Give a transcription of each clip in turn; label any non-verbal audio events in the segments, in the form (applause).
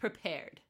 Prepared.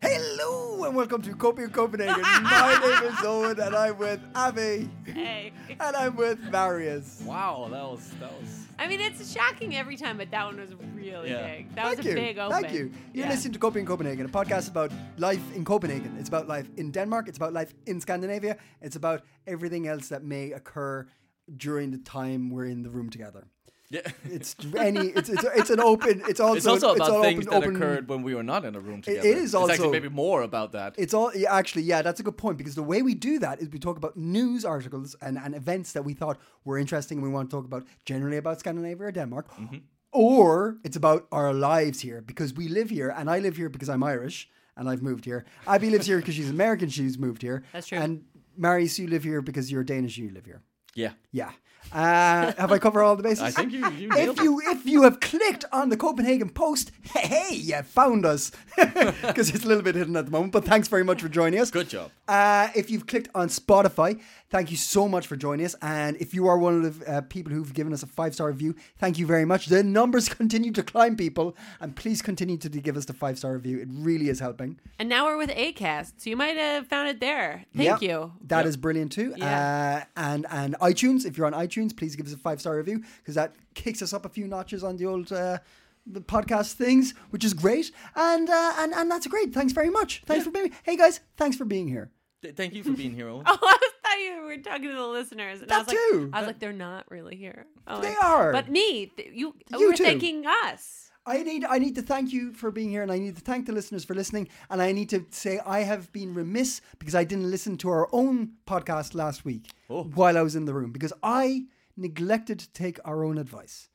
Hello and welcome to Copenhagen Copenhagen. (laughs) My name is Owen and I'm with Abby Hey. and I'm with Marius. Wow, that was that was. I mean, it's shocking every time, but that one was really Yeah. big. That Thank was a you. big open. Thank you. You're Yeah. listening to Copenhagen Copenhagen, a podcast about life in Copenhagen. It's about life in Denmark. It's about life in Scandinavia. It's about everything else that may occur during the time we're in the room together. Yeah. It's any. It's it's, it's an open. It's also It's also about all things open, that open- occurred when we were not in a room together. it is It's also- actually maybe more about that. It's all yeah, actually, yeah, that's a good point because the way we do that is we talk about news articles and, and events that we thought were interesting and we want to talk about generally about Scandinavia or Denmark. Mm-hmm. Or it's about our lives here because we live here and I live here because I'm Irish and I've moved here. Abby lives here because she's American, she's moved here. That's true. And Marius, you live here because you're Danish, you live here. yeah. Yeah. Uh, have I covered all the bases? I think you you if you if you have clicked on the Copenhagen Post, hey, hey you found us (laughs) because it's a little bit hidden at the moment. But thanks very much for joining us. Good job. Uh, if you've clicked on Spotify, thank you so much for joining us. And if you are one of the uh, people who've given us a five star review, thank you very much. The numbers (laughs) continue to climb, people, and please continue to give us the five star review. It really is helping. And now we're with Acast, so you might have found it there. Thank Yeah, you. That is brilliant too. Yeah. Uh, and and iTunes, if you're on iTunes, please give us a five star review because that kicks us up a few notches on the old uh, the podcast things, which is great. And uh, and and that's great. Thanks very much. Thanks for being. Hey guys, thanks for being here. Th- thank you for being here, Owen. (laughs) Oh, I thought you were talking to the listeners. And I That was like, too. I was like, they're not really here. Oh, They like- are. But me, th- you, You were too. thanking us. I need I need to thank you for being here, and I need to thank the listeners for listening. And I need to say I have been remiss because I didn't listen to our own podcast last week oh. while I was in the room because I neglected to take our own advice.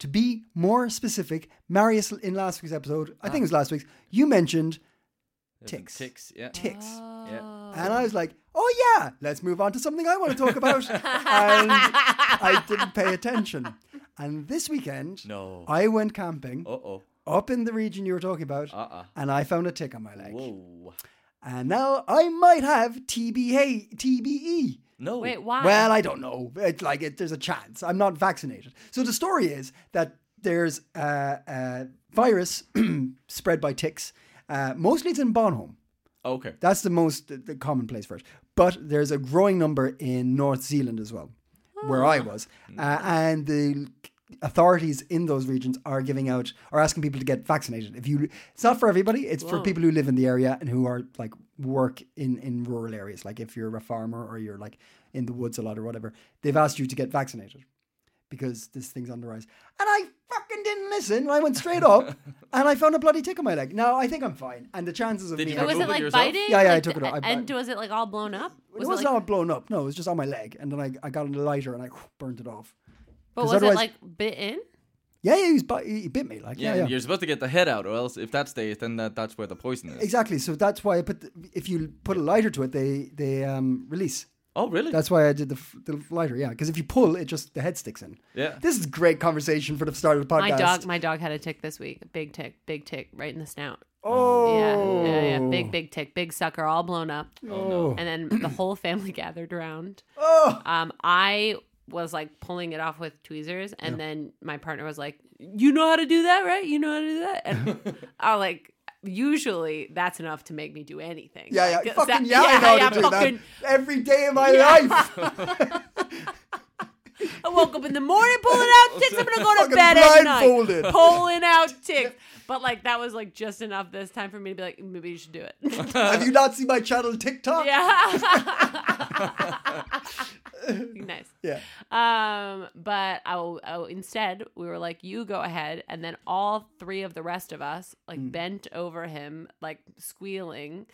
To be more specific, Marius in last week's episode, I think it was ah. last week's, you mentioned uh, ticks. Ticks. Yeah. Ticks. Yeah. And I was like, oh yeah, let's move on to something I want to talk about. (laughs) and I didn't pay attention. And this weekend, No. I went camping Uh oh. up in the region you were talking about, Uh-uh. and I found a tick on my leg. Whoa. And now I might have TBA, TBE. No. Wait, why? Well, I don't know. It's like it, there's a chance. I'm not vaccinated. So the story is that there's a, a virus (clears throat) spread by ticks. Uh, mostly it's in Bornholm. Okay. That's the most the, the common place for it. But there's a growing number in North Zealand as well, where I was, uh, and the authorities in those regions are giving out are asking people to get vaccinated. If you, it's not for everybody. It's for people who live in the area and who are like work in in rural areas. Like if you're a farmer or you're like in the woods a lot or whatever, they've asked you to get vaccinated because this thing's on the rise. And I fucking didn't listen. I went straight up (laughs) and I found a bloody tick on my leg. Now I think I'm fine, and the chances of Did me you But was remove it it like yourself? biting? Yeah, yeah, I took it out. I- and was it like all blown up? it wasn't like, all blown up. No, it was just on my leg, and then I, I got a lighter and I (sniffs) burned it off. but 'cause was it otherwise- like bit in? Yeah, yeah, he, was, bi- he bit me. Like, Yeah, yeah, yeah. you're supposed to get the head out, or else if that stays, then that, that's where the poison is. Exactly. So that's why I put. The, if you put a lighter to it, they they um, release. Oh, really? That's why I did the, f- the lighter. Yeah, because if you pull, it just the head sticks in. Yeah. This is great conversation for the start of the podcast. My dog, my dog had a tick this week. Big tick, big tick, right in the snout. Oh. Yeah, yeah, yeah. Big, big tick, big sucker, all blown up. Oh. And then (clears throat) the whole family (laughs) gathered around. Oh. Um, I was like pulling it off with tweezers, and then my partner was like, "You know how to do that, right? You know how to do that." And (laughs) I was like, usually that's enough to make me do anything. Yeah, yeah. Like, fucking that- yeah, I know yeah, to do fucking- that every day of my Yeah. life. (laughs) I woke up in the morning pulling out (laughs) ticks. I'm gonna go to bed at night blindfolded. pulling out ticks. (laughs) But like that was like just enough this time for me to be like, maybe you should do it. (laughs) Have you not seen my channel TikTok? yeah. (laughs) nice. Yeah. Um, but I, will- I will- instead we were like, you go ahead, and then all three of the rest of us like Mm. bent over him, like squealing,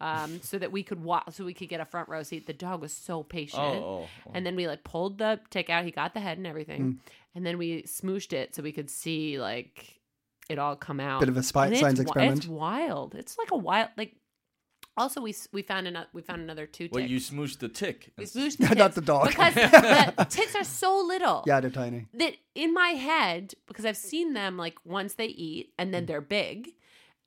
um, so that we could walk, so we could get a front row seat. The dog was so patient, Oh, oh, and then we like pulled the tick out. He got the head and everything, Mm. and then we smooshed it so we could see like it all come out. Bit of a spy- And it's science experiment. It's wild. It's like a wild like. Also, we we found another we found another two Where ticks. you smoosh the tick. we and smooshed (laughs) the Not the dog. because (laughs) the tits are so little. Yeah, they're tiny. that in my head because I've seen them like once they eat and Mm. then they're big,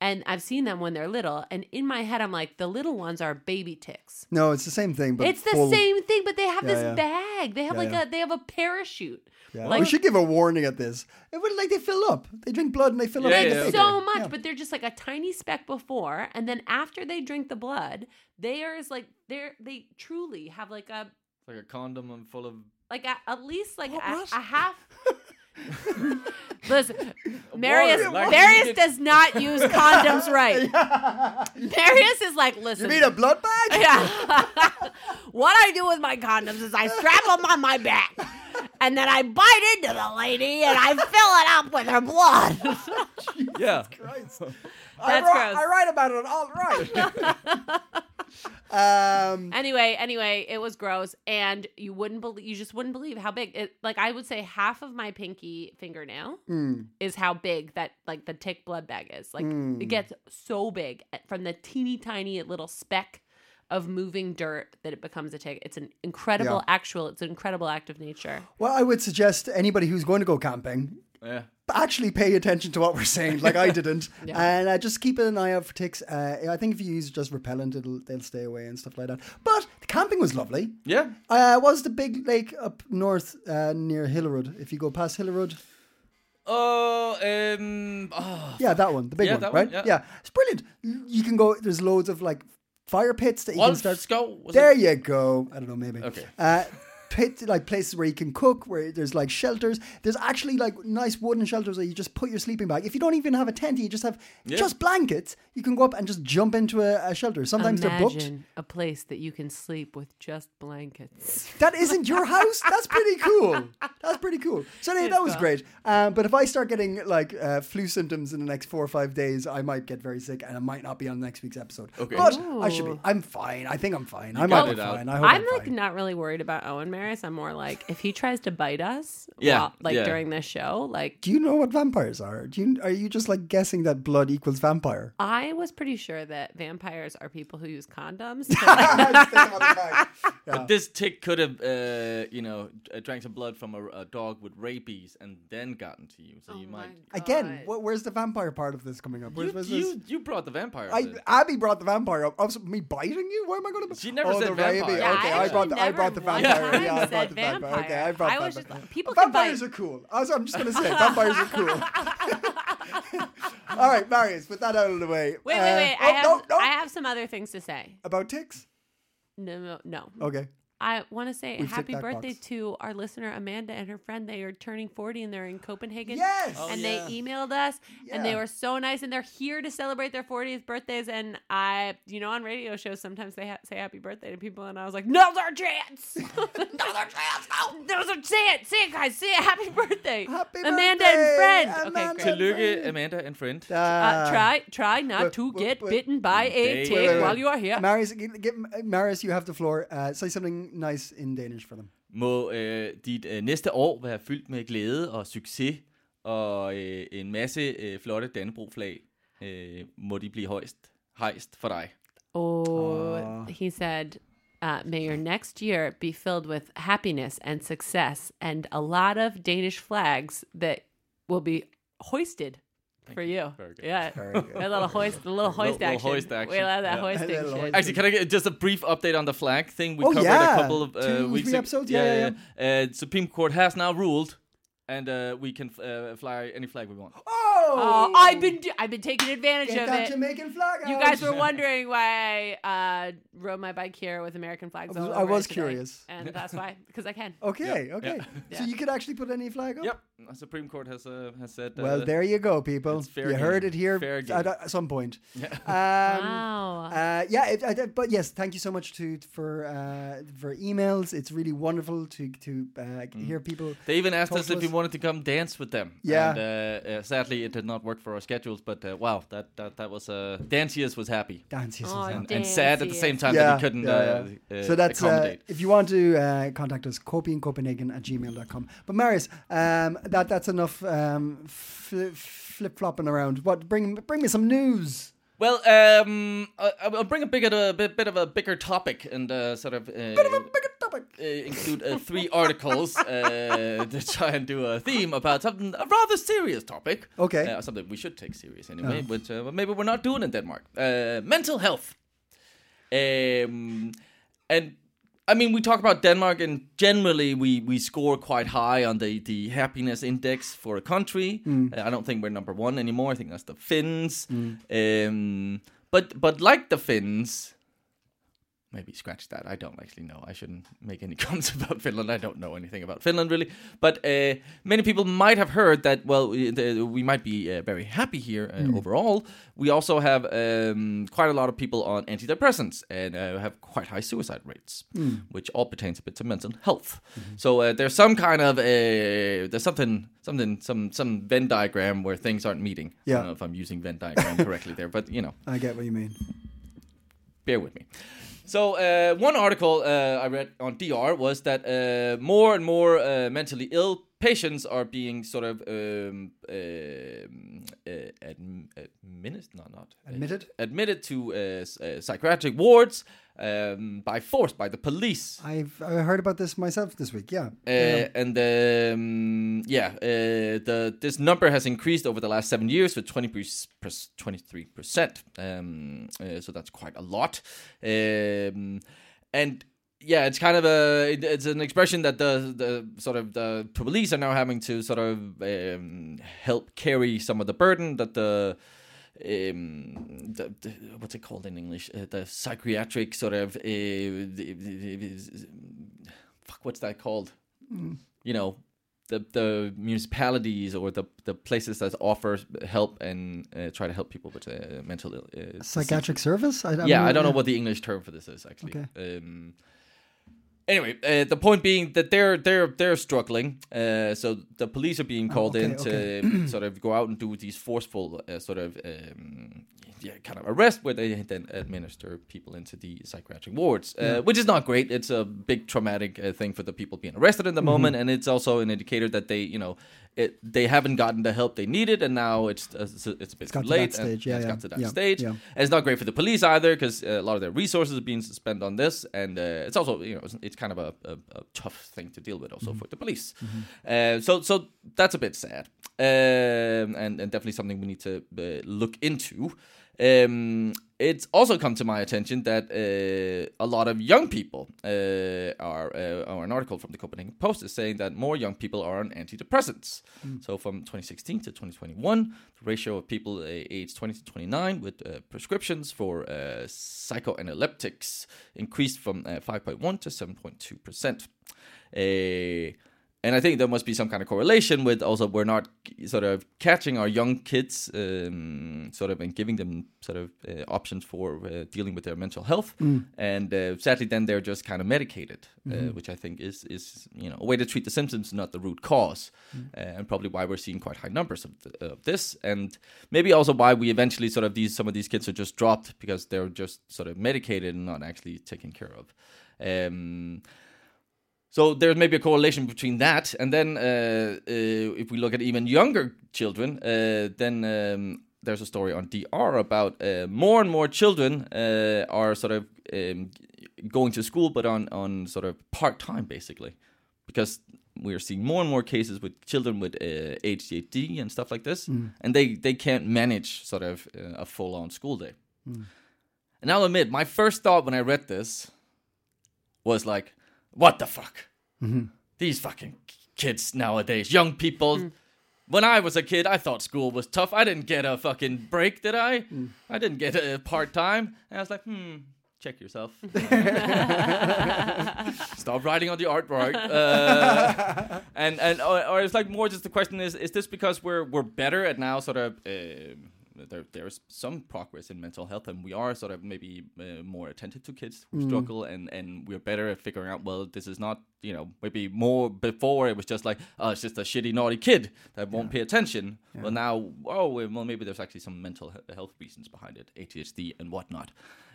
and I've seen them when they're little, and in my head I'm like the little ones are baby ticks. No, it's the same thing, but it's the full- same thing, but they have Yeah, this yeah. bag. They have Yeah, like yeah. a they have a parachute. Yeah. Like we should give a warning at this. It would like they fill up. They drink blood and they fill Yeah, up. like yeah, They- so much, Yeah. but they're just like a tiny speck before, and then after they drink the blood, theirs like they're they truly have like a like a condom and full of. like a, at least like What- a, what? a half. (laughs) Listen, Marius, Like- Marius does not use condoms right. (laughs) Marius is like, You listen. mean a blood bag? Yeah. (laughs) what I do with my condoms is I strap them on my back, and then I bite into the lady and I fill it up with her blood. (laughs) Yeah. Christ. I, That's wri- gross. I write about it all right. Um, anyway, anyway, it was gross, and you wouldn't believe, you just wouldn't believe how big. It, like I would say, half of my pinky fingernail mm, is how big that like the tick blood bag is. Like Mm. it gets so big eh, from the teeny tiny little speck of moving dirt that it becomes a tick. It's an incredible Yeah. actual. It's an incredible act of nature. well, I would suggest anybody who's going to go camping Yeah. actually pay attention to what we're saying, like I (laughs) didn't, Yeah. and uh, just keep an eye out for ticks. Uh, I think if you use just repellent, it'll they'll stay away and stuff like that. But the camping was lovely. Yeah. Uh, was the big lake up north uh, near Hillerød? If you go past Hillerød, Oh, um. Oh, yeah, that one, the big Yeah, one, that one, right? yeah. it's brilliant. You can go. There's loads of like fire pits that you can start. Was There it? you go. I don't know, maybe. Okay. Uh, pit like places where you can cook, where there's like shelters. There's actually like nice wooden shelters where you just put your sleeping bag. If you don't even have a tent, you just have Yeah. just blankets. You can go up and just jump into a, a shelter. Sometimes they're booked. Imagine a place that you can sleep with just blankets. That isn't your house. That's pretty cool. That's pretty cool. So anyway, that was great. Um, but if I start getting like uh, flu symptoms in the next four or five days, I might get very sick, and I might not be on next week's episode. Okay. But I should be. I'm fine. I think I'm fine. I might be fine. I hope I'm I'm, like fine. not really worried about Owen Marius. I'm more like if he tries to bite us, Yeah, while- like yeah. during this show, like Do you know what vampires are? Do you are you just like guessing that blood equals vampire? I was pretty sure that vampires are people who use condoms. (laughs) But this tick could have, uh, you know, uh, drank some blood from a, a dog with rabies and then gotten to you. So you Oh my might. (laughs) Again, wh- where's the vampire part of this coming up? Where's, You, where's you, this? you brought the vampire. I. Abby brought the vampire up. Oh, so me biting you? Why am I going to? She never oh, said the rabies. vampire. Yeah, okay, I I brought the I brought the vampire. once Yeah, I brought said the vampire. Okay. I brought I was vampire. just people vampires bite. are cool. Also, I'm just going to say vampires are cool. (laughs) All right, Marius, with that out of the way. Wait, uh, wait, wait. oh, I have no, no. I have some other things to say. about ticks. No, no, no. Okay. I want to say We've happy birthday box. to our listener Amanda and her friend. They are turning 40 and they're in Copenhagen. Yes. Oh, and yeah. they emailed us and they were so nice and they're here to celebrate their 40th birthdays and I you know on radio shows sometimes they ha- say happy birthday to people and I was like now's our chance (laughs) now's our chance no now's our chance say it guys say it happy birthday Happy Amanda birthday, and friend okay Amanda. great Tillykke, Amanda and friend. uh, try try not wait, to wait, get wait. bitten by a Wait, tick wait, wait. while you are here Marius, give, give, Marius, you have the floor. Uh, say something nice in Danish for them. Må øh, dit øh, næste år være fyldt med glæde og succes og øh, en masse øh, flotte Dannebro-flag. Øh, må de blive højst hejst for dig. Oh, he said, uh, may your next year be filled with happiness and success and a lot of Danish flags that will be hoisted for you. Very good. Yeah. Very good. A little hoist, a little hoist little action. hoist action. We love that Yeah. hoisting shit. hoist. Actually, can I get just a brief update on the flag thing? We Oh, covered yeah. a couple of uh, Two, weeks three episodes? Yeah, yeah, Uh, Supreme Court has now ruled, and uh, we can uh, fly any flag we want. Oh, Oh, I've been do- I've been taking advantage Get of that it. Jamaican flag You guys were (laughs) wondering why I uh, rode my bike here with American flags. I was- all I over it was today. curious. and that's why because I can. (laughs) Okay, Yeah, okay. yeah. So you could actually put any flag up. Yep, the Supreme Court has uh, has said. Uh, Well, there you go, people. it's fair You heard it here Fair at, game. at some point. (laughs) Yeah. Um, wow. Uh, yeah, it, I, but yes, thank you so much to for uh, for emails. It's really wonderful to to uh, Mm. hear people. They even asked Talk us if we wanted to come dance with them. Yeah. And uh, uh, sadly, it did not work for our schedules. But uh, wow, that that that was uh, Dancius was happy Dance, yes, Oh, yes, and, and sad at the same time yeah, that he couldn't yeah, uh, yeah. uh, so that's uh, if you want to uh, contact us copenhagen at gmail.com but marius um, that that's enough um, fl- flip-flopping around what bring bring me some news Well, um, I, I'll bring a bigger, a bit, bit of a bigger topic and uh, sort of, uh, Bigger topic. uh, include uh, three (laughs) articles uh, to try and do a theme about something a rather serious topic. Okay. uh, something we should take serious anyway, but uh, maybe we're not doing in Denmark. Uh, mental health. Um, and I mean, we talk about Denmark, and generally we, we score quite high on the, the happiness index for a country. Uh, I don't think we're number one anymore. I think that's the Finns. Um, but but like the Finns, maybe scratch that. I don't actually know. I shouldn't make any (laughs) comments about Finland. I don't know anything about Finland really. But uh, many people might have heard that. Well, we, might be uh, very happy here uh, overall. We also have um, quite a lot of people on antidepressants and uh, have quite high suicide rates, which all pertains a bit to mental health. So uh, there's some kind of uh, there's something something some some Venn diagram where things aren't meeting. I Yeah. don't know if I'm using Venn diagram correctly there, but you know (laughs) i get what you mean bear with me. So uh, one article uh, I read on DR was that uh, more and more uh, mentally ill patients are being sort of um, um, uh, admitted, no, not Admitted? admitted to uh, uh, psychiatric wards um, by force by the police. i've I heard about this myself this week yeah Uh, and um, yeah, uh, the this number has increased over the last seven years with 23 percent. Um, uh, so that's quite a lot. Um, and yeah, it's kind of a it's an expression that the the sort of the police are now having to sort of um, help carry some of the burden that the um, the, the, what's it called in English? Uh, the psychiatric sort of uh, the, fuck, what's that called? You know, the the municipalities or the the places that offer help and uh, try to help people with uh, mental ill. Uh, psychiatric service I, yeah, mean, I don't know what the English term for this is actually. Okay. Um, anyway, uh, the point being that they're they're they're struggling. Uh, so the police are being called okay, in to (clears throat) sort of go out and do these forceful uh, sort of um, yeah kind of arrest where they then administer people into the psychiatric wards, uh, which is not great. It's a big traumatic uh, thing for the people being arrested in the moment, and it's also an indicator that they you know. It, they haven't gotten the help they needed, and now it's uh, it's, it's a bit got too to that late. and stage, yeah, it's yeah, got to that yeah, stage, yeah. and it's not great for the police either because uh, a lot of their resources are being spent on this, and uh, it's also you know it's, it's kind of a, a, a tough thing to deal with also for the police. Uh, so so that's a bit sad, um, and and definitely something we need to uh, look into. Um, it's also come to my attention that uh, a lot of young people uh, are, uh, or an article from the Copenhagen Post is saying that more young people are on antidepressants. So from 2016 to 2021, the ratio of people uh, aged 20 to 29 with uh, prescriptions for uh, psychoanaleptics increased from uh, 5.1 to 7.2 percent. And I think there must be some kind of correlation with also we're not sort of catching our young kids, um, sort of, and giving them sort of uh, options for uh, dealing with their mental health. And uh, sadly, then they're just kind of medicated, uh, which I think is is you know a way to treat the symptoms, not the root cause, uh, and probably why we're seeing quite high numbers of, th- of this, and maybe also why we eventually sort of these some of these kids are just dropped because they're just sort of medicated and not actually taken care of. Um, so there's maybe a correlation between that, and then uh, uh, if we look at even younger children, uh, then um, there's a story on DR about uh, more and more children uh, are sort of um, going to school, but on on sort of part time basically, because we are seeing more and more cases with children with uh, ADHD and stuff like this, and they they can't manage sort of uh, a full on school day. And I'll admit, my first thought when I read this was like, what the fuck? These fucking kids nowadays, young people. When I was a kid, I thought school was tough. I didn't get a fucking break, did I? I didn't get a part time. And I was like, hmm, check yourself. (laughs) Stop writing on the artwork. Uh, (laughs) and and or, or it's like more just the question is: Is this because we're we're better at now sort of uh, there there is some progress in mental health, and we are sort of maybe uh, more attentive to kids who struggle, and and we're better at figuring out. Well, this is not you know maybe more before it was just like oh it's just a shitty naughty kid that won't pay attention. Well now oh well maybe there's actually some mental health reasons behind it, ADHD and whatnot.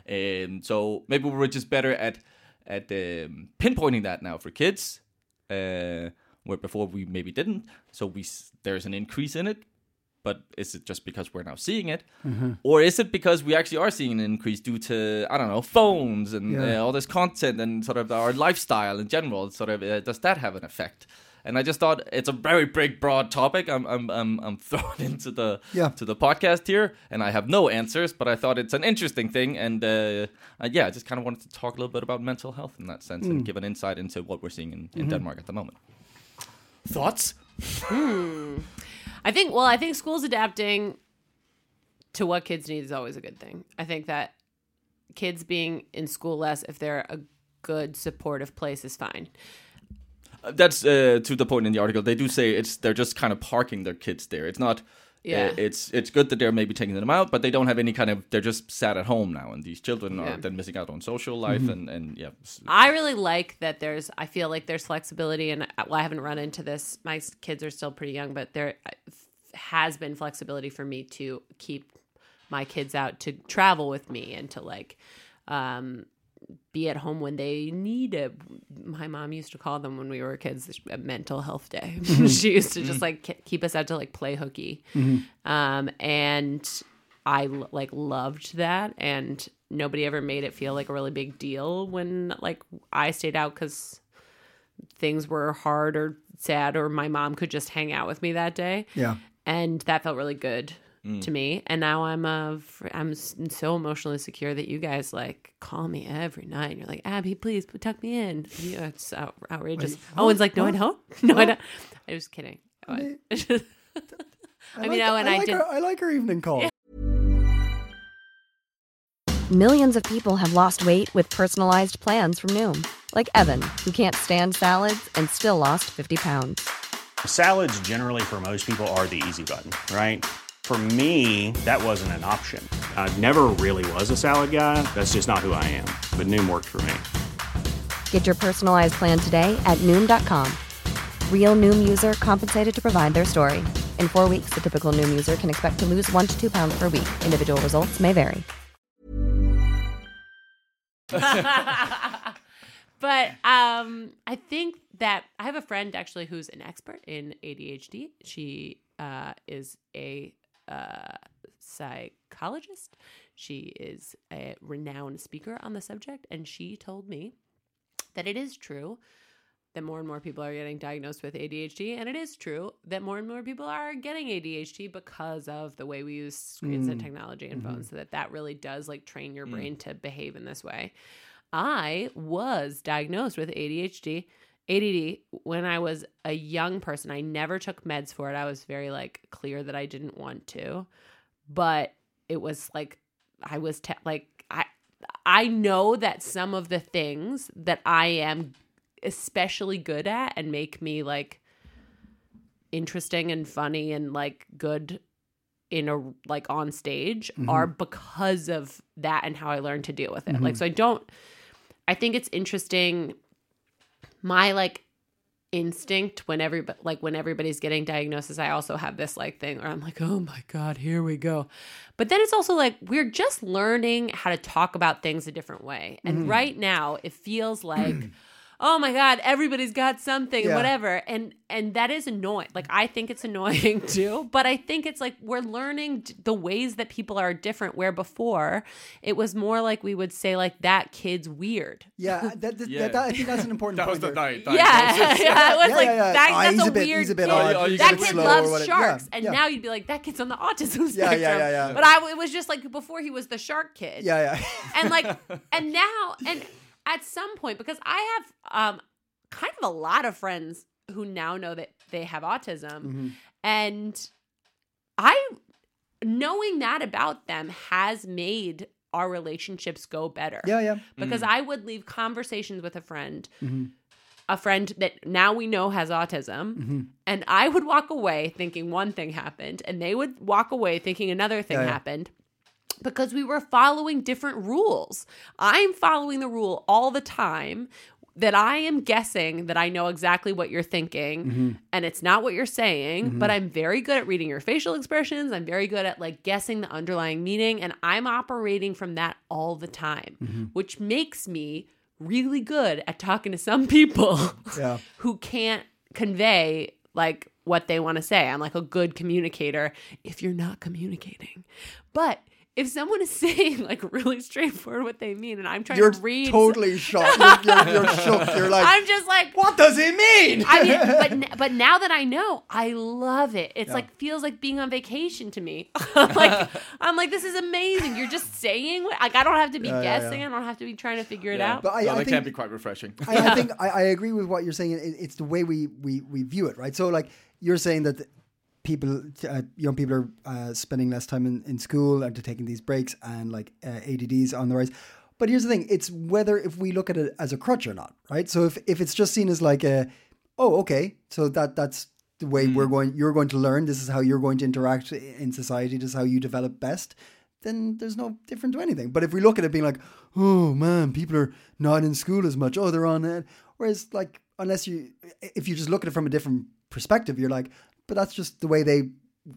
Um, so maybe we're just better at at um, pinpointing that now for kids, uh, where before we maybe didn't. So we there's an increase in it, but is it just because we're now seeing it, or is it because we actually are seeing an increase due to I don't know phones and Yeah. uh, all this content and sort of our lifestyle in general? Sort of uh, does that have an effect? And I just thought it's a very big, broad topic. I'm I'm I'm, I'm (laughs) throwing into the Yeah. to the podcast here, and I have no answers, but I thought it's an interesting thing, and uh, uh, yeah, I just kind of wanted to talk a little bit about mental health in that sense and give an insight into what we're seeing in, in Denmark at the moment. Thoughts? I think well, I think schools adapting to what kids need is always a good thing. I think that kids being in school less if they're a good supportive place is fine. That's uh, to the point in the article. They do say it's they're just kind of parking their kids there. It's not. Yeah. It's it's good that they're maybe taking them out, but they don't have any kind of. They're just sat at home now, and these children are then missing out on social life and and yeah. I really like that there's I feel like there's flexibility and uh, well, I haven't run into this. My kids are still pretty young, but there uh, has been flexibility for me to keep my kids out to travel with me and to like um be at home when they need it. My mom used to call them when we were kids a mental health day. (laughs) Mm-hmm. she used to just mm-hmm. like ke- keep us out to like play hooky. Mm-hmm. Um, and I like loved that. And nobody ever made it feel like a really big deal when like I stayed out because things were hard or sad or my mom could just hang out with me that day Yeah. and that felt really good to me. And now i'm uh fr- i'm so emotionally secure that you guys like call me every night and you're like abby please tuck me in. Yeah, it's out- outrageous. Wait, owen's like no i don't. (laughs) No i don't. I was (laughs) kidding. I, mean- I mean, like, Owen, I like did- Our, I like her evening call. Millions of people have lost weight with personalized plans from Noom, like Evan, who can't stand salads and still lost 50 pounds. Salads, generally, for most people, are the easy button, right? For me, that wasn't an option. I never really was a salad guy. That's just not who I am. But Noom worked for me. Get your personalized plan today at Noom.com. Real Noom user compensated to provide their story. In four weeks, the typical Noom user can expect to lose one to two pounds per week. Individual results may vary. (laughs) but um i think that i have a friend actually who's an expert in adhd she uh is a uh psychologist she is a renowned speaker on the subject and she told me that it is true that more and more people are getting diagnosed with ADHD, and it is true that more and more people are getting ADHD because of the way we use screens and mm. technology and phones. Mm-hmm. So that that really does like train your mm. brain to behave in this way. I was diagnosed with ADHD, ADD when I was a young person. I never took meds for it. I was very like clear that I didn't want to, but it was like I was te- like I I know that some of the things that I am especially good at and make me like interesting and funny and like good in a like on stage mm-hmm. are because of that and how I learned to deal with it. Like mm-hmm. so I don't I think it's interesting my like instinct when everybody like when everybody's getting diagnosis I also have this like thing where I'm like oh my god here we go. But then it's also like we're just learning how to talk about things a different way. And mm-hmm. right now it feels like (clears throat) oh my god everybody's got something Yeah. whatever and and that is annoying like i think it's annoying (laughs) too but i think it's like we're learning the ways that people are different where before it was more like we would say like that kid's weird Yeah, (laughs) that, that, Yeah. that, that- I think that's an important (laughs) That was point. the there. di- yeah, yeah, it was Yeah, like yeah, yeah. that, that's a, a bit- weird a bit kid. Oh, that kid loves sharks, Yeah, and yeah. now you'd be like, that kid's on the autism Yeah, spectrum. yeah, yeah, yeah. But I, it was just like before he was the shark kid Yeah, yeah. and like and now and at some point because i have um kind of a lot of friends who now know that they have autism Mm-hmm. and i knowing that about them has made our relationships go better yeah, yeah. because I would leave conversations with a friend a friend that now we know has autism, Mm-hmm. and I would walk away thinking one thing happened, and they would walk away thinking another thing Yeah, yeah. happened because we were following different rules. I'm following the rule all the time that I am guessing that I know exactly what you're thinking Mm-hmm. and it's not what you're saying, but I'm very good at reading your facial expressions. I'm very good at like guessing the underlying meaning and I'm operating from that all the time, Mm-hmm. which makes me really good at talking to some people (laughs) Yeah. who can't convey like what they want to say. I'm like a good communicator if you're not communicating. But if someone is (laughs) saying like really straightforward what they mean and I'm trying You're to read totally shocked. (laughs) You're, you're, you're shook. You're like, I'm just like what does it mean? I mean, (laughs) but but now that I know, I love it. It's like feels like being on vacation to me. like I'm like, this is amazing. You're just saying what- like I don't have to be Yeah, yeah, guessing. yeah. I don't have to be trying to figure it out. But I, Well, I that think can be quite refreshing. I, I think I, I agree with what you're saying. It, it's the way we, we, we view it, right? So, like, you're saying that people, uh, young people are uh, spending less time in, in school and taking these breaks and, like, uh, ADD's on the rise. But here's the thing it's whether if we look at it as a crutch or not, right? So, if, if it's just seen as like a, oh, okay, so that that's the way we're going, you're going to learn, this is how you're going to interact in society, this is how you develop best then there's no different to anything. But if we look at it being like, oh man, people are not in school as much. Oh, they're on it. Whereas, like, unless you, if you just look at it from a different perspective, you're like, but that's just the way they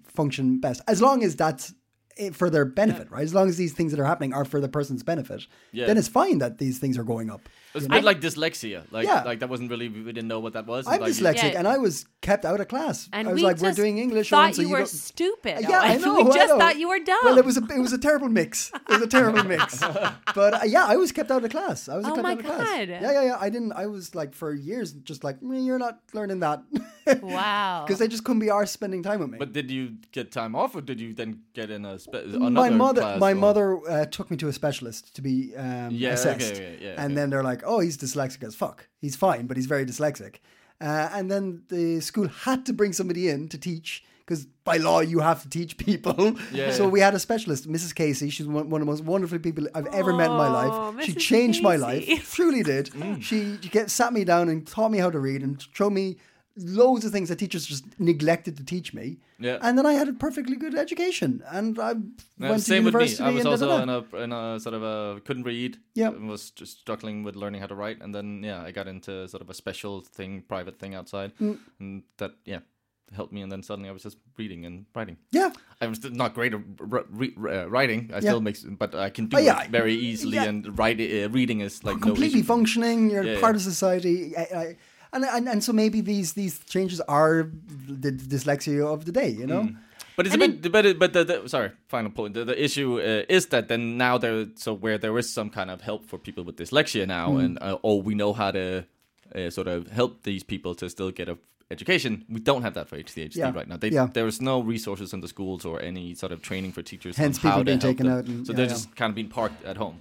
function best. As long as that's it for their benefit, right? As long as these things that are happening are for the person's benefit, Yeah. then it's fine that these things are going up. It's a bit like dyslexia. Like, Yeah. like that wasn't really we didn't know what that was. I'm like, dyslexic, Yeah. and I was kept out of class. and I was we like, "We're just doing English." Thought on, so you, were don't- stupid. Yeah, I (laughs) know. we I just know. thought you were dumb. Well, it was a it was a terrible mix. It was a terrible (laughs) mix. But uh, yeah, I was kept out of class. I was Oh kept my out of class. God. Yeah, yeah, yeah. I didn't. I was like for years just like "Mm, you're not learning that wow. (laughs) because they just couldn't be ours spending time with me. But did you get time off, or did you then get in a spe- my mother, class, my or- mother uh, took me to a specialist to be um, Yeah, okay, assessed, okay, yeah, and okay. then they're like, "Oh, he's dyslexic as fuck. He's fine, but he's very dyslexic." Uh, and then the school had to bring somebody in to teach because by law you have to teach people. (laughs) Yeah. So we had a specialist, Mrs. Casey. She's one, one of the most wonderful people I've ever met in my Oh, life. She Mrs. changed my Casey. life, truly did. (laughs) Mm. She, she get, sat me down and taught me how to read and showed me loads of things that teachers just neglected to teach me. Yeah. And then I had a perfectly good education, and I No, went to same with me. university. I was and also da, da, da. in a in a sort of a couldn't read. Yeah. and was just struggling with learning how to write, and then yeah, I got into sort of a special thing, private thing outside, Mm. and that yeah helped me. And then suddenly I was just reading and writing. Yeah. I was not great at r- re- uh, writing. I still makes, but I can do Oh, yeah. it very easily. Yeah. And write uh, reading is like no completely issue. functioning. You're Yeah, part yeah. of society, I, I, and, and and so maybe these these changes are the dyslexia of the day. You know, Mm. But it's a bit, but it, but the, the sorry, final point. The, the issue uh, is that then now there, so where there is some kind of help for people with dyslexia now, Mm. and uh, or we know how to uh, sort of help these people to still get a education. We don't have that for HDHD Yeah. right now. They, Yeah. There is no resources in the schools or any sort of training for teachers. Hence on people how to being help taken them. out and- so yeah, they're yeah. just kind of being parked at home.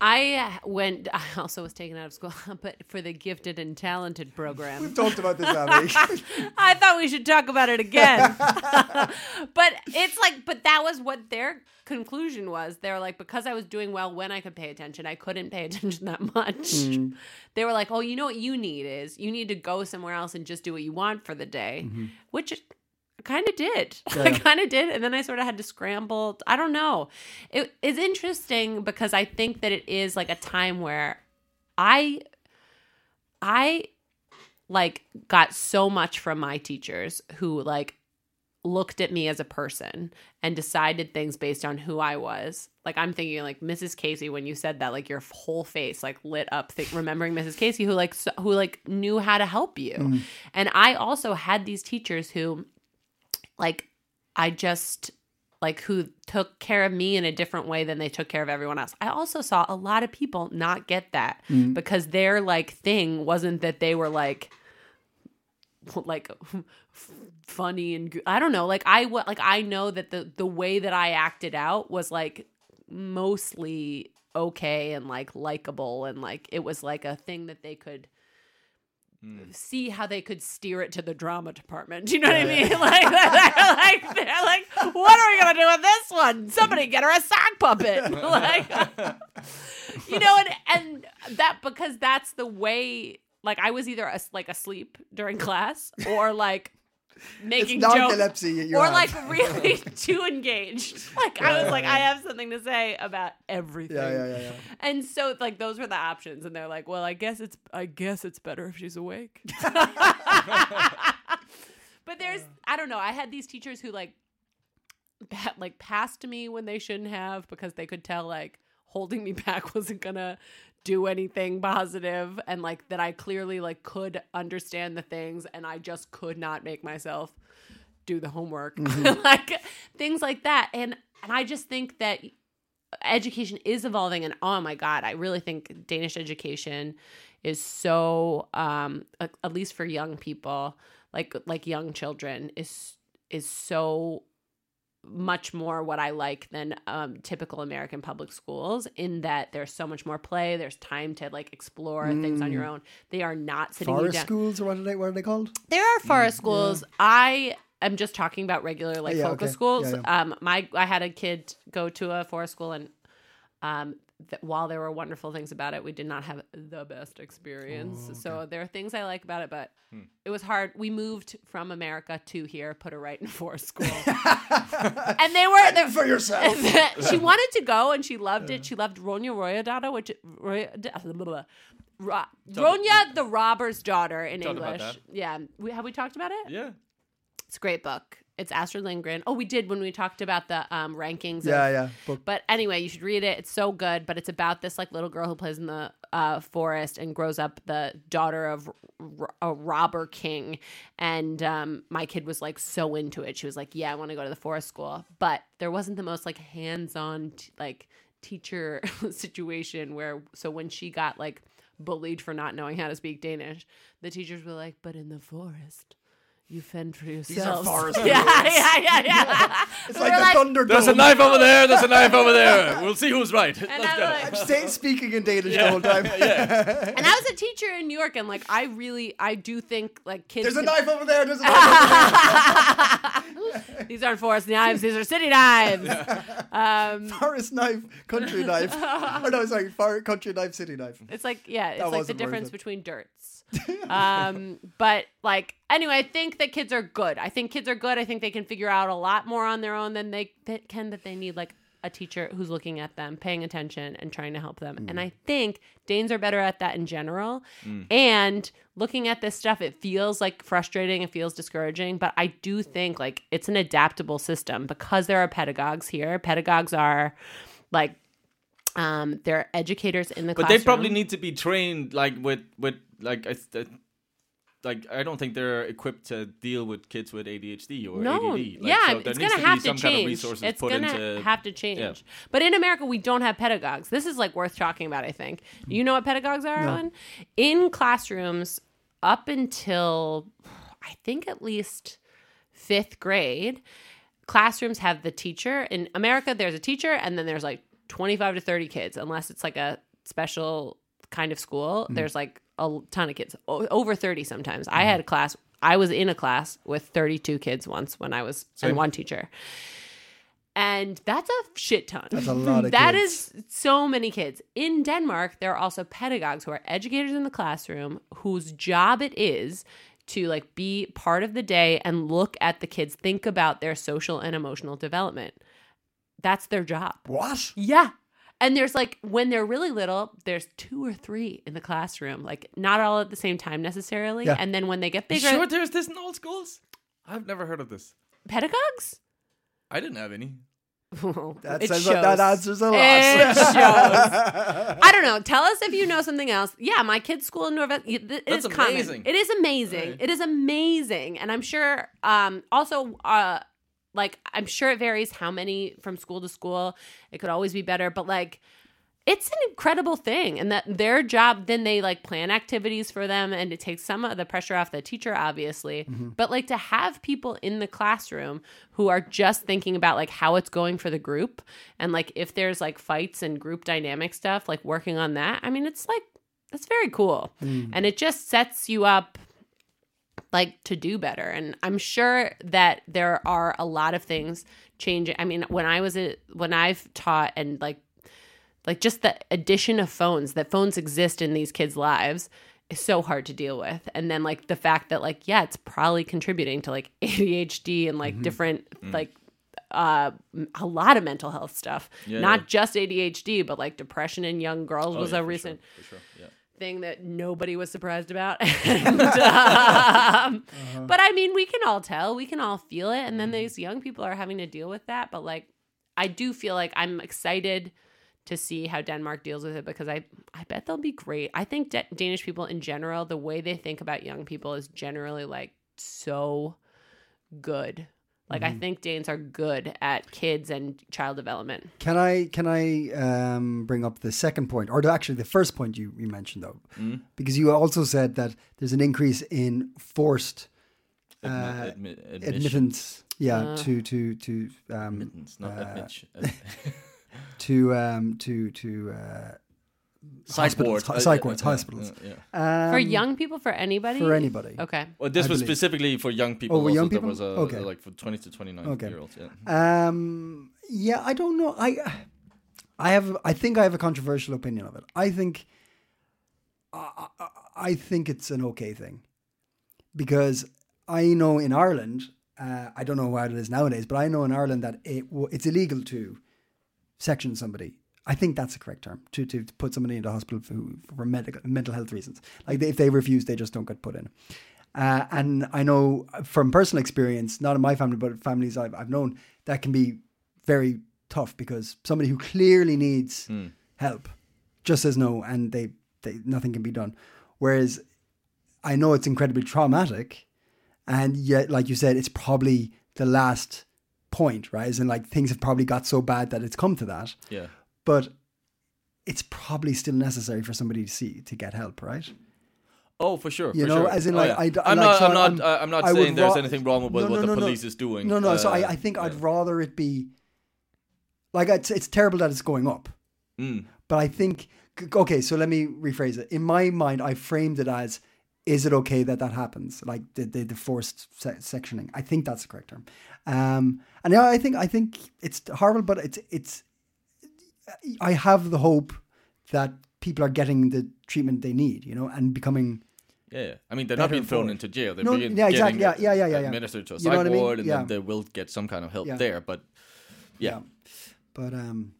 I went. (laughs) I also was taken out of school, (laughs) but for the gifted and talented program. We've talked about this, Abby. (laughs) I thought we should talk about it again. but it's like, but that was what their conclusion was. They're like, because I was doing well when I could pay attention, I couldn't pay attention that much. Mm. They were like, oh, you know what you need is you need to go somewhere else and just do what you want for the day, mm-hmm. which (laughs) I kind of did. I kind of did. And then I sort of had to scramble. I don't know. It is interesting because I think that it is like a time where I, I like got so much from my teachers who like looked at me as a person and decided things based on who I was. Like I'm thinking like Mrs. Casey when you said that like your whole face like lit up think, remembering Mrs. Casey who like so, who like knew how to help you. Mm-hmm. And I also had these teachers who like I just like who took care of me in a different way than they took care of everyone else. I also saw a lot of people not get that mm-hmm. because their like thing wasn't that they were like (laughs) like (laughs) funny and I don't know like I like I know that the the way that I acted out was like mostly okay and like likable and like it was like a thing that they could Mm. see how they could steer it to the drama department. Do you know what I mean? (laughs) Like, they're (laughs) like, they're like, what are we gonna do with this one? Somebody get her a sock puppet. (laughs) like, you know, and and that because that's the way like I was either as- like asleep during class or like making It's jokes or have. like (laughs) really (laughs) too engaged. Like I was like, I have something to say about everything. Yeah, yeah, yeah, yeah. And so like those were the options, and they're like, well, I guess it's I guess it's better if she's awake. (laughs) but there's I don't know. I had these teachers who like pa- like passed me when they shouldn't have because they could tell like holding me back wasn't gonna do anything positive and like that I clearly like could understand the things and I just could not make myself do the homework. (laughs) Like things like that. And and I just think that education is evolving and oh my god I really think Danish education is so um at, at least for young people like like young children is is so much more what I like than um, typical American public schools in that there's so much more play. There's time to like explore things on your own. They are not sitting you Forest down. schools or what are they? What are they called? There are forest schools. I am just talking about regular like Yeah, focus okay. schools. Yeah, Um, my I had a kid go to a forest school and um, th- while there were wonderful things about it, we did not have the best experience. Oh, So there are things I like about it, but Hmm. it was hard. We moved from America to here, put her right in (laughs) forest school, (laughs) and they were they're- For yourself. (laughs) she wanted to go and she loved it. She loved Ronja Røverdatter, which Roya, blah, blah, blah. Ro- Ronya the robber's daughter in English. Yeah, we, have we talked about it? Yeah. It's a great book. It's Astrid Lindgren. Oh, we did when we talked about the um, rankings. Yeah, of, yeah. Book. But anyway, you should read it. It's so good. But it's about this like little girl who plays in the uh, forest and grows up the daughter of r- a robber king. And um, my kid was like so into it. She was like, "Yeah, I want to go to the forest school." But there wasn't the most like hands-on t- like teacher (laughs) situation where. So when she got like bullied for not knowing how to speak Danish, the teachers were like, "But in the forest." You fend for yourselves. forest (laughs) yeah, yeah, yeah, (laughs) yeah. It's We like were the Thunderdome. There's a knife over there. There's a knife over there. (laughs) We'll see who's right. And Let's I'm go. like, Stay speaking in Danish the whole time. and I was a teacher in New York, and like I really, I do think like kids. There's a knife over there. There's a knife over These aren't forest knives; these are city knives. Um. Forest knife, country knife. or no, sorry, for, country knife, city knife. it's like yeah, it's That like the difference it. between dirts. um, but like anyway, I think that kids are good. I think kids are good. I think they can figure out a lot more on their own than they can. That they need like a teacher who's looking at them, paying attention, and trying to help them. Mm. And I think Danes are better at that in general. And looking at this stuff, it feels like frustrating. It feels discouraging. But I do think like it's an adaptable system because there are pedagogues here. Pedagogues are like um they're educators in the classroom. But classroom. they probably need to be trained like with with like I th- like I don't think they're equipped to deal with kids with ADHD or no, ADD. Like, yeah, so there it's gonna have to change. kind of resources it's gonna have to change. yeah. But in America, we don't have pedagogues. This is like worth talking about. I think. You know what pedagogues are? Owen? In classrooms, up until I think at least fifth grade, classrooms have the teacher. In America, there's a teacher, and then there's like 25 to 30 kids, unless it's like a special kind of school. Mm. There's like a ton of kids, o- over 30 sometimes. I mm-hmm. had a class, I was in a class with 32 kids once when I was, and one teacher. And that's a shit ton. That's a lot of (laughs) That kids. is so many kids. In Denmark, there are also pedagogues who are educators in the classroom whose job it is to like be part of the day and look at the kids, think about their social and emotional development. That's their job. What? Yeah. And there's like when they're really little, there's two or three in the classroom, like not all at the same time necessarily. Yeah. And then when they get bigger, sure there's this in old schools? I've never heard of this. pedagogues. I didn't have any. (laughs) That It says shows. that answers a lot. It (laughs) shows. I don't know. Tell us if you know something else. Yeah, my kid's school in Nordvest. It it That's is common. amazing. It is amazing. Right. It is amazing, and I'm sure. Um, also, uh, like I'm sure it varies how many from school to school. It could always be better, but like. It's an incredible thing, and that their job then they like plan activities for them, and it takes some of the pressure off the teacher, obviously. Mm-hmm. But like to have people in the classroom who are just thinking about like how it's going for the group, and like if there's like fights and group dynamic stuff, like working on that. I mean, it's like that's very cool, mm. and it just sets you up like to do better. And I'm sure that there are a lot of things changing. I mean, when I was a, when I've taught and like like just the addition of phones that phones exist in these kids' lives is so hard to deal with. And then like the fact that like yeah, it's probably contributing to like (laughs) ADHD and like different like uh a lot of mental health stuff. Yeah, Not yeah. just ADHD, but like depression in young girls Oh, was yeah, a recent sure, sure. Thing that nobody was surprised about. (laughs) and, (laughs) um, But I mean, we can all tell, we can all feel it. And then these young people are having to deal with that. But like, I do feel like I'm excited to see how Denmark deals with it because I, I bet they'll be great. I think Da- Danish people in general, the way they think about young people is generally like so good. Like, I think Danes are good at kids and child development. Can I can I um, bring up the second point, or actually the first point you, you mentioned though, because you also said that there's an increase in forced uh, admi- admission. admittance, yeah, Uh. to to to um, Admittance, not uh, admission. (laughs) to um, to to uh, Psych hospitals, ward. psych Uh, wards, yeah, hospitals. yeah, yeah. um, For young people, for anybody? for anybody. Okay. Well, this I was believe. specifically for young people. Oh, for also, young people? was a, Okay. like for 20 to 29 Okay. year olds. Yeah. Um, yeah, I don't know. I I have I think I have a controversial opinion of it. I think I, I, I think it's an okay thing because I know in Ireland, uh, I don't know how it is nowadays, but I know in Ireland that it it's illegal to section somebody. I think that's the correct term to to put somebody into hospital for, for medical mental health reasons. Like they, if they refuse, they just don't get put in. Uh, and I know from personal experience, not in my family, but families I've, I've known, that can be very tough because somebody who clearly needs help just says no, and they, they nothing can be done. Whereas I know it's incredibly traumatic, and yet, like you said, it's probably the last point, right? And like things have probably got so bad that it's come to that, Yeah. But it's probably still necessary for somebody to see to get help, right? Oh, for sure. You for know, sure. as in, Oh, like, yeah. I I'm like, not. so I'm not. I'm- uh, I'm not I saying there's ra- anything wrong with No, what no, the no, police is doing. No, no. so Uh, I, I think I'd rather it be like it's it's terrible that it's going up, mm, but I think okay. So let me rephrase it. In my mind, I framed it as: Is it okay that that happens? Like the the, the forced se- sectioning. I think that's the correct term. Um, and yeah, I think I think it's horrible, but it's it's. I have the hope that people are getting the treatment they need, you know, and becoming yeah, yeah. I mean, they're not being thrown into jail. They're No, being yeah, exactly. getting Yeah, yeah, yeah, yeah, administered to a You know psych what I mean? ward, and Yeah. then they will get some kind of help Yeah. there. But yeah, yeah. But um,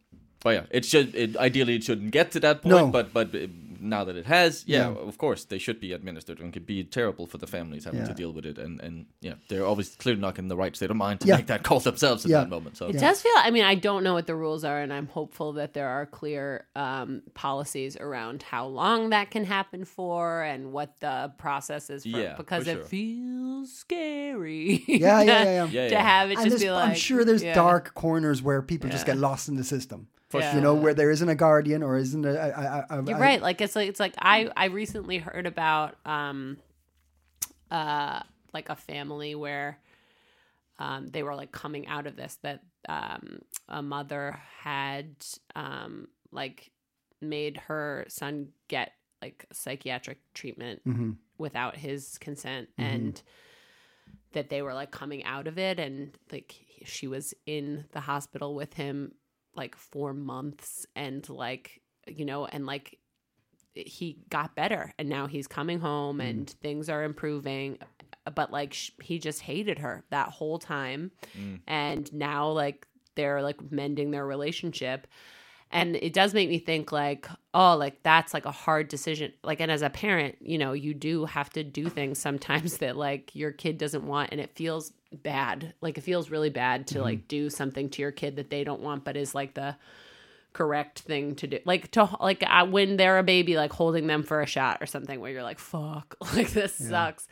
but yeah, it should. It, ideally, it shouldn't get to that point. No. But but uh, now that it has, yeah, Yeah. of course, they should be administered and could be terrible for the families having to deal with it. And and yeah, they're obviously clearly not in the right state of mind to Yeah. make that call themselves in Yeah. that moment. So It does feel. I mean, I don't know what the rules are, and I'm hopeful that there are clear um, policies around how long that can happen for and what the process is for. Yeah, because for it feels scary. Yeah, yeah, yeah, (laughs) yeah. Yeah, to have it and just be like. I'm sure there's yeah. dark corners where people just get lost in the system. Sure. You know, where there isn't a guardian or isn't a. a, a, a You're right. Like it's like it's like I I recently heard about um uh like a family where um they were like coming out of this that um a mother had um like made her son get like psychiatric treatment Mhm. without his consent and that they were like coming out of it and like she was in the hospital with him like four months and like you know and like he got better and now he's coming home mm-hmm. and things are improving. But like sh- he just hated her that whole time. Mm. And now like they're like mending their relationship. And it does make me think like oh like that's like a hard decision. Like and as a parent you know you do have to do things sometimes (laughs) that like your kid doesn't want and it feels bad like it feels really bad to like do something to your kid that they don't want but is like the correct thing to do like to like uh, when they're a baby like holding them for a shot or something where you're like fuck (laughs) like this sucks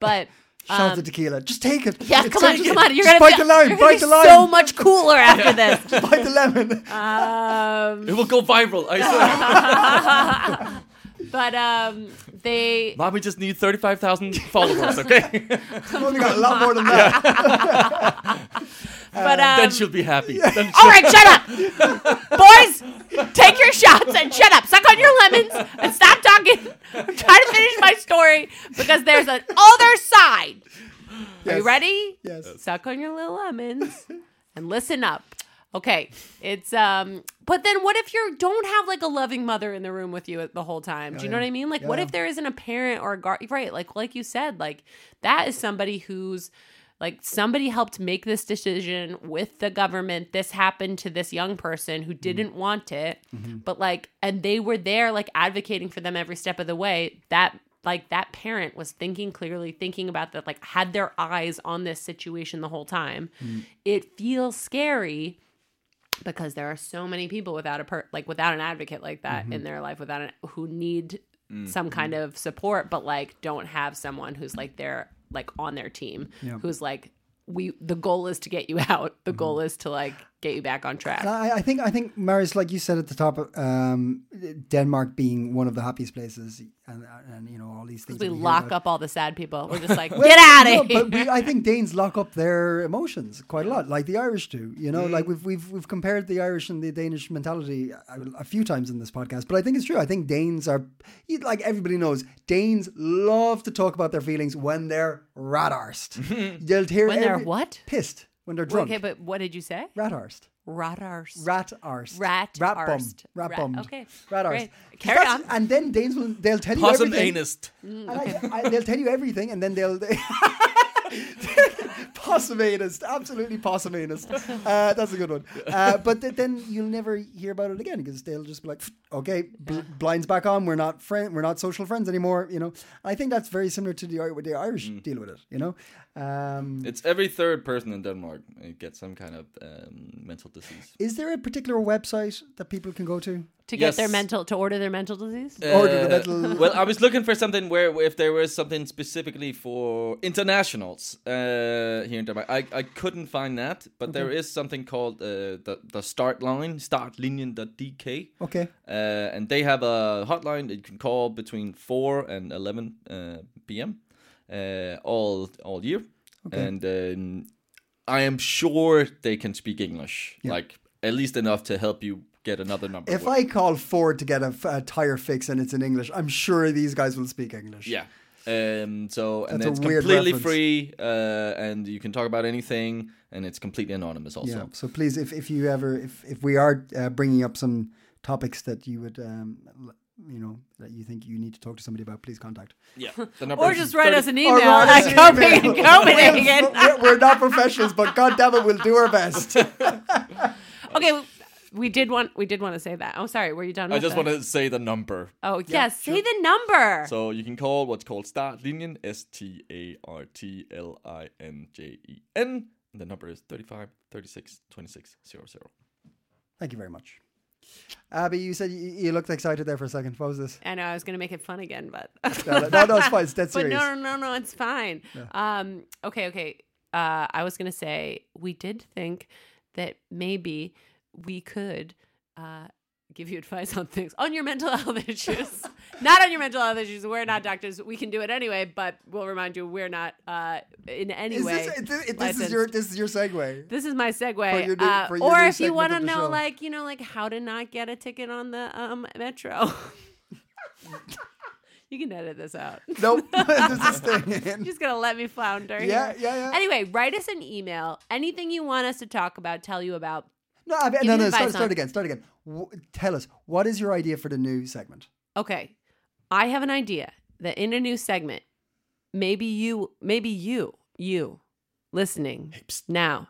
but Shout um, to tequila. Just take it. yeah, It's come on, come on. You're gonna bite be, the lime. you're Bite the lime. so much cooler (laughs) after this. bite the lemon. Um, it will go viral. I swear. (laughs) but um, they Mom, we just need thirty-five thousand followers. Okay, (laughs) I've only got a lot more than that. (laughs) but um, then she'll be happy. Then all right, shut up, (laughs) boys. Take your shots and shut up. Suck on your lemons and stop talking. I'm trying to finish my story because there's an other side. Are you ready? Yes. Suck on your little lemons and listen up. Okay, it's um. But then, what if you don't have like a loving mother in the room with you the whole time? Do you know what I mean? Like, what Yeah. if there isn't a parent or a guard? Right, like like you said, like that is somebody who's like somebody helped make this decision with the government. This happened to this young person who mm-hmm. didn't want it, mm-hmm. but like, and they were there, like advocating for them every step of the way. That like that parent was thinking clearly, thinking about that, like had their eyes on this situation the whole time. Mm. It feels scary because there are so many people without a per like without an advocate like that mm-hmm. in their life without an who need mm-hmm. some kind of support but like don't have someone who's like they're like on their team who's like we the goal is to get you (laughs) out. The mm-hmm. goal is to like get you back on track I, I think I think Marius, like you said at the top, um, Denmark being one of the happiest places, and and you know all these things. we lock up all the sad people we're just like (laughs) Well, get out no, of here But we, I think (laughs) Danes lock up their emotions quite a lot, like the Irish do. You know, Mm. like we've we've we've compared the Irish and the Danish mentality a, a few times in this podcast, but I think it's true. I think Danes are like everybody knows. Danes love to talk about their feelings when they're rat arsed. (laughs) You'll hear When they're what? Pissed when they're drunk. okay but what did you say rat arsed. Ratars. Rat arsed. Rat Rat bum. Rat Rat- bummed. okay, Rat great. arsed. 'Cause Carry on. And then Danes will they'll tell you Possum everything. anist. And I, I, they'll tell you everything, and then they'll. (laughs) Possumanist, absolutely possumanist. Uh, that's a good one. Uh, but th- then you'll never hear about it again because they'll just be like, "Okay, bl- blinds back on. We're not friend. We're not social friends anymore." You know. I think that's very similar to the Ir- the Irish deal with it. You know. Um, It's every third person in Denmark uh, gets some kind of um, mental disease. is there a particular website that people can go to? to get their mental to order their mental disease Order the Uh, mental- (laughs) well, I was (laughs) looking for something where if there was something specifically for internationals uh, here in Denmark. I, I couldn't find that, but there is something called uh, the the start line, startlinjen.dk. Okay. Uh, and they have a hotline that you can call between 4 and 11 uh, p.m. Uh, all all year. And um, I am sure they can speak English, like at least enough to help you get another number. If I call Ford to get a tire fix and it's in English, I'm sure these guys will speak English. Yeah. Um. So and That's a it's completely reference. free. Uh. And you can talk about anything, and it's completely anonymous. Also. Yeah. So please, if, if you ever, if, if we are uh, bringing up some topics that you would, um, you know, that you think you need to talk to somebody about, please contact. Yeah. (laughs) Or just write 30 us an email write us at (laughs) an Copenhagen, email. Copenhagen. (laughs) we're, we're not professionals, but God damn it, we'll do our best. okay we- we did want we did want to say that oh sorry were you done I with just that? want to say the number. oh yes say the number So you can call what's called startlinjen, S T A R T L I N J E N. The number is 35 36 26 00. Thank you very much. Abby, you said you, you looked excited there for a second. What was this? I know I was gonna make it fun again, but (laughs) No, no, no, it's fine. It's dead (laughs) but serious. no, no, no, no, it's fine. Um, okay, okay. Uh, I was gonna say we did think that maybe we could uh, give you (laughs) advice on things on your mental health issues, not on your mental health issues. We're not doctors. We can do it anyway, but we'll remind you we're not uh, in any Is way. this, this, this is your this is your segue. This is my segue. New- uh, or if you want to know, show. like you know, like how to not get a ticket on the um, metro. (laughs) you can edit this out. (laughs) Nope, (laughs) this is staying in. just gonna let me flounder. Yeah, here. yeah, yeah. Anyway, write us an email. Anything you want us to talk about, tell you about. No, Abby, Give no, no. Start, start again. Start again. W- tell us what is your idea for the new segment? Okay, I have an idea that in a new segment, maybe you, maybe you, you, listening now,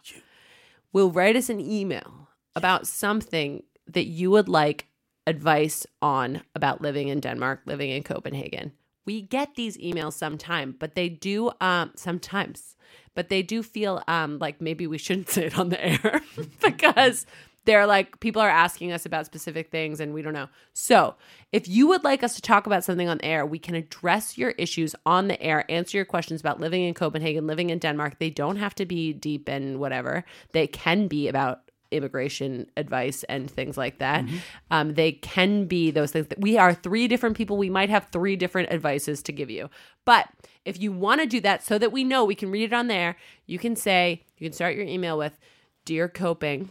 will write us an email about something that you would like advice on about living in Denmark, living in Copenhagen. We get these emails sometime, but they do um sometimes, but they do feel um like maybe we shouldn't (laughs) say it on the air (laughs) because they're like people are asking us about specific things and we don't know. So, if you would like us to talk about something on the air, we can address your issues on the air, answer your questions about living in Copenhagen, living in Denmark. They don't have to be deep and whatever. They can be about immigration advice and things like that. Um, they can be those things that we are three different people. We might have three different advices to give you. But if you want to do that so that we know we can read it on there, you can say, you can start your email with Dear Coping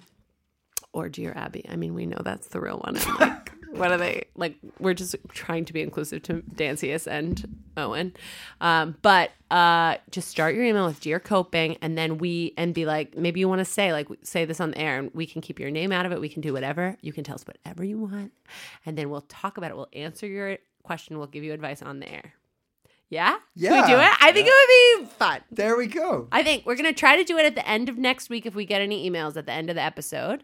or Dear Abby. I mean, we know that's the real one. (laughs) Like, what are they like? We're just trying to be inclusive to Dancius and Owen, um, but uh, just start your email with dear coping, and then we and be like, maybe you want to say like say this on the air, and we can keep your name out of it. We can do whatever. You can tell us whatever you want, and then we'll talk about it. We'll answer your question. We'll give you advice on the air. Yeah, Can we do it? I think it would be fun. There we go. I think we're gonna try to do it at the end of next week if we get any emails at the end of the episode.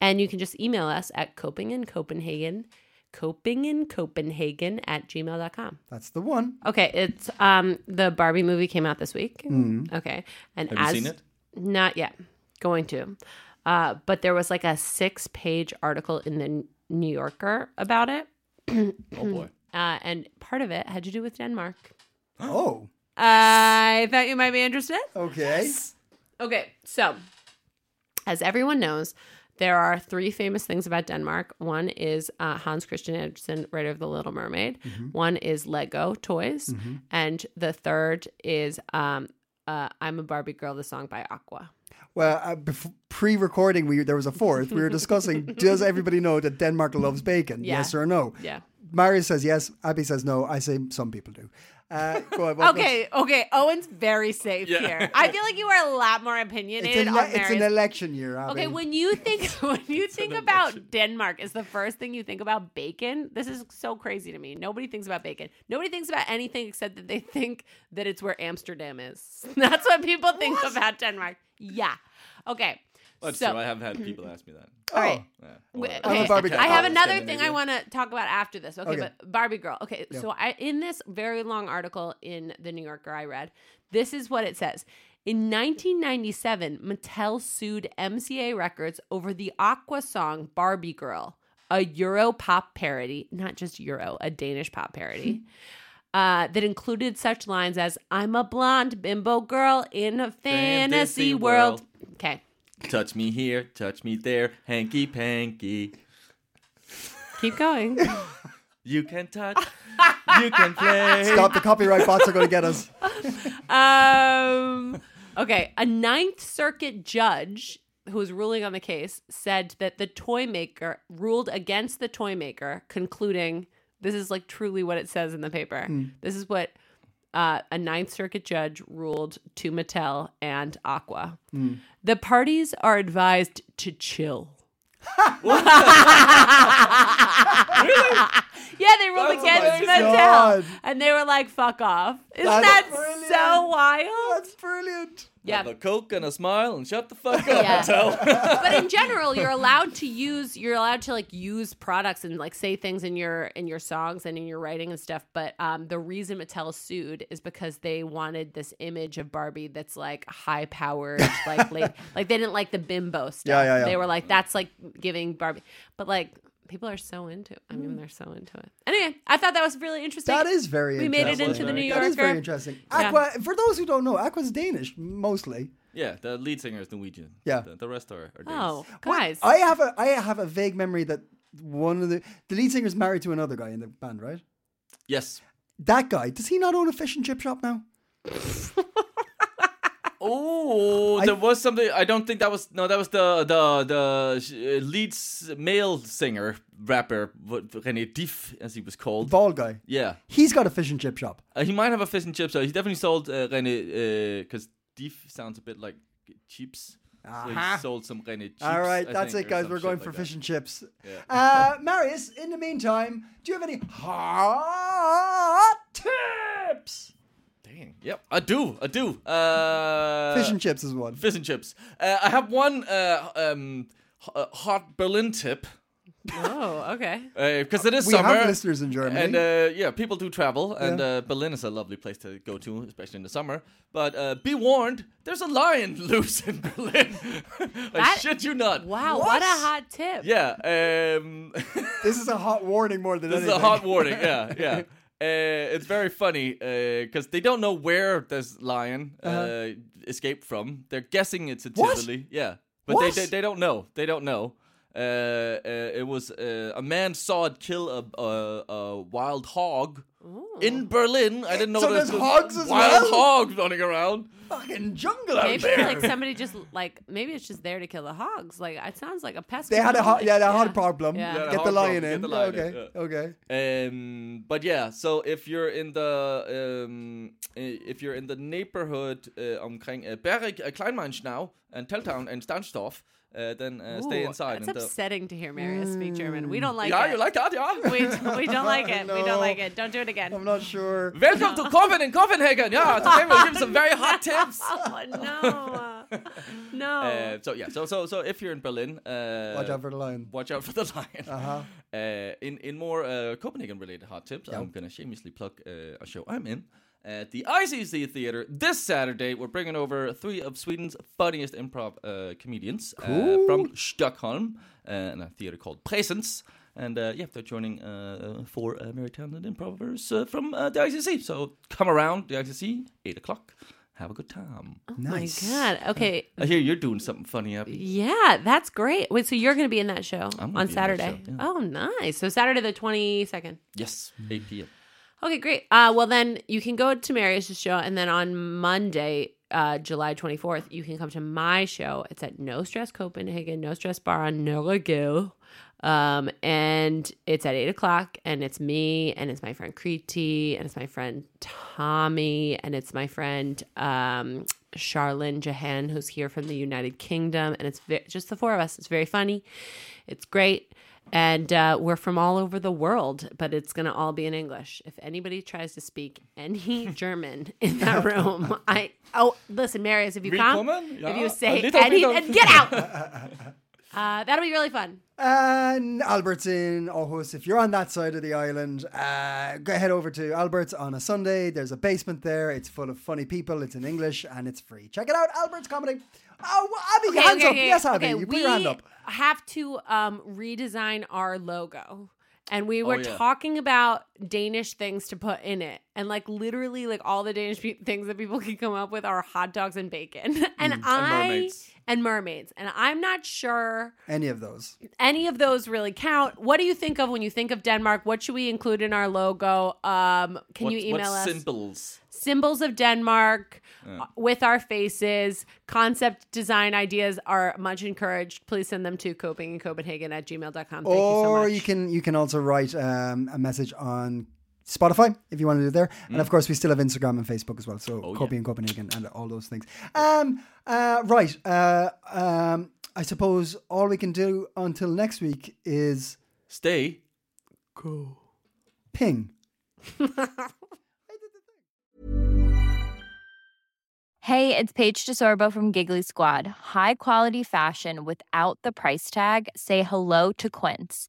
And you can just email us at coping in Copenhagen, coping in Copenhagen at gmail.com. That's the one. Okay, it's um the Barbie movie came out this week. Okay. And Have you seen it? not yet. Going to. Uh, but there was like a six page article in the New Yorker about it. Oh boy. Uh, and part of it had to do with Denmark. Oh, I thought you might be interested. okay. Okay, so as everyone knows, there are three famous things about Denmark. One is uh, Hans Christian Andersen, writer of The Little Mermaid. One is Lego toys, and the third is um, uh, "I'm a Barbie Girl," the song by Aqua. Well, uh, bef- pre-recording, we there was a fourth. We were discussing: Does everybody know that Denmark loves bacon? Yeah. Yes or no? Yeah. Marius says yes. Abby says no. I say some people do. Uh, go on, what- Okay, okay. Owen's very safe Yeah. here. I feel like you are a lot more It's, opinionated an, on it's an election year, Abby. Okay, when you think (laughs) when you think about Denmark is the first thing you think about bacon. This is so crazy to me. Nobody thinks about bacon. Nobody thinks about anything except that they think that it's where Amsterdam is. (laughs) That's what people think about Denmark. Yeah. Okay. That's so, true. I have had people (clears throat) ask me that. all right. Yeah. Wait, okay. I'm a Barbie I have Oh, another thing I want to talk about after this. Okay, Okay. but Barbie girl. Okay, so I in this very long article in the New Yorker I read, this is what it says. In 1997, Mattel sued MCA Records over the Aqua song Barbie Girl, a Euro pop parody, not just Euro, a Danish pop parody. (laughs) Uh, that included such lines as "I'm a blonde bimbo girl in a fantasy, Fantasy world." world. Okay, Touch me here, touch me there, hanky panky. keep going. (laughs) You can touch, you can play. Stop! The copyright bots are going to get us. um, okay, a Ninth Circuit judge who was ruling on the case said that the toy maker ruled against the toy maker, concluding this is like truly what it says in the paper. This is what uh, a Ninth Circuit judge ruled to Mattel and Aqua. The parties are advised to chill. Yeah, they ruled That's against. Mattel, God. and they were like, "Fuck off!" Isn't That's that brilliant. so wild? That's brilliant. Yeah, Have a coke and a smile and shut the fuck up, Yeah. Mattel. (laughs) but in (laughs) general, you're allowed to use you're allowed to like use products and like say things in your in your songs and in your writing and stuff. But um, the reason Mattel sued is because they wanted this image of Barbie that's like high powered, like like (laughs) like they didn't like the bimbo stuff. Yeah, yeah, yeah. They were like that's like giving Barbie, but like. People are so into it. I Mm. mean, they're so into it. Anyway, I thought that was really interesting. That is very. We made it interesting. into the New Yorker. That is very Yorker. interesting. Yeah. Aqua. For those who don't know, Aqua's Danish mostly. yeah, the lead singer is Norwegian. Yeah. The, the rest are, are Danes. Oh, Well, guys. I have a I have a vague memory that one of the the lead singer's married to another guy in the band, right? Yes. That guy does he not own a fish and chip shop now? (laughs) Oh, there was something. I don't think that was. No, that was the the the uh, lead male singer rapper, René Diff, as he was called. Bald guy. Yeah, He's got a fish and chip shop. uh, he might have a fish and chip shop. he definitely sold uh, René because Diff sounds a bit like chips. So he sold some René chips. All right, I that's think, it, guys. We're going like for that. fish and chips. Yeah. Uh, Marius, in the meantime, do you have any hot tips? Dang. Yep, I do. I do. Uh, Fish and chips is one. fish and chips. Uh, I have one uh, um, h- uh, hot Berlin tip. oh, okay. (laughs) because it is We summer. have listeners in Germany. And uh, yeah, people do travel, and Yeah. uh, Berlin is a lovely place to go to, especially in the summer. But uh, be warned, there's a lion (laughs) loose in Berlin. (laughs) I That- shit you not. Wow, what, a hot tip. Yeah, um, this is a hot warning more than anything. this is anything. a hot warning. Yeah, yeah. Uh, it's very funny because they don't know where this lion uh, Uh-huh. escaped from. They're guessing it's a What? Tivoli. Yeah, but they, they they don't know. They don't know. Uh, uh, it was uh, a man saw it kill a, a, a wild hog in Berlin. I didn't know So there's there's hogs as wild well? hogs running around. Fucking jungle out Maybe there. like somebody just like maybe it's just there to kill the hogs. Like it sounds like a pest. they had a control ho- yeah, they had a thing. problem. Yeah. Yeah, Get the lion problem. in. Get the lion in, okay, yeah. okay. Um, but yeah, so if you're in the um, if you're in the neighborhood uh, omkring uh, Berg, uh, Kleinmachnow, and Teltow and Stahnsdorf, uh, then uh, stay Ooh, inside. It's and, upsetting to hear Marius speak German. We don't like yeah, it. you like that, yeah? we, we don't (laughs) like it. We don't like it. Don't do it again. I'm not sure. Welcome to Coven in Copenhagen. Yeah, today we'll give some very hot tips. (laughs) Oh no, (laughs) no. Uh, so yeah, so so so if you're in Berlin, uh, Watch out for the lion. watch out for the lion. Uh-huh. Uh, in in more uh, Copenhagen related hot tips, I'm gonna shamelessly plug uh, a show I'm in. At the ICC Theater this Saturday, we're bringing over three of Sweden's funniest improv uh, comedians uh, from Stockholm, uh, in a theater called Presence. And uh, yeah, they're joining uh, four uh, very talented improvers uh, from uh, the ICC. So come around the ICC, 8 o'clock. Have a good time. Nice. Oh My God. Okay. I hear you're doing something funny, Abby. Yeah, that's great. Wait, so you're going to be in that show I'm on be in that Saturday? show, yeah. Oh, nice. So Saturday the 22nd. Yes, 8 p.m. Okay, great. Uh, well, then you can go to Marius's show, and then on Monday, uh, July 24th, you can come to my show. It's at No Stress Copenhagen, No Stress Bar on Nørregade. Um, and it's at 8 o'clock, and it's me, and it's my friend Kriti, and it's my friend Tommy, and it's my friend um, Charlene Jahan, who's here from the United Kingdom. And it's ve- just the four of us. It's very funny. It's great and uh, we're from all over the world, but it's going to all be in English. If anybody tries to speak any (laughs) German in that room, I oh listen, Marius, if you come, Willkommen. if you say any, and get out. (laughs) Uh, that'll be really fun. And Albert's in Aarhus. If you're on that side of the island, uh, go head over to Albert's on a Sunday. There's a basement there. It's full of funny people. It's in English and it's free. Check it out, Albert's Comedy. Oh, Abby, hands up. Yes, Abby, you put we your hand up. have to um, redesign our logo. And we were Oh, yeah. talking about Danish things to put in it. And like literally, like all the Danish pe- things that people can come up with are hot dogs and bacon. (laughs) and I. mermaids. And mermaids. And I'm not sure Any of those. any of those really count. What do you think of when you think of Denmark? What should we include in our logo? Um, can what, you email what us? symbols? Symbols of Denmark uh, with our faces. Concept design ideas are much encouraged. Please send them to coping in Copenhagen at gmail.com. Thank you so or much. you can you can also write um, a message on Spotify if you want to do it there. And Mm. of course, we still have Instagram and Facebook as well. So Oh, Coping in Copenhagen and all those things. Um, uh, right. Uh, um, I suppose all we can do until next week is Stay. Go. Ping. (laughs) Hey, it's Paige DeSorbo from Giggly Squad. High quality fashion without the price tag. Say hello to Quince.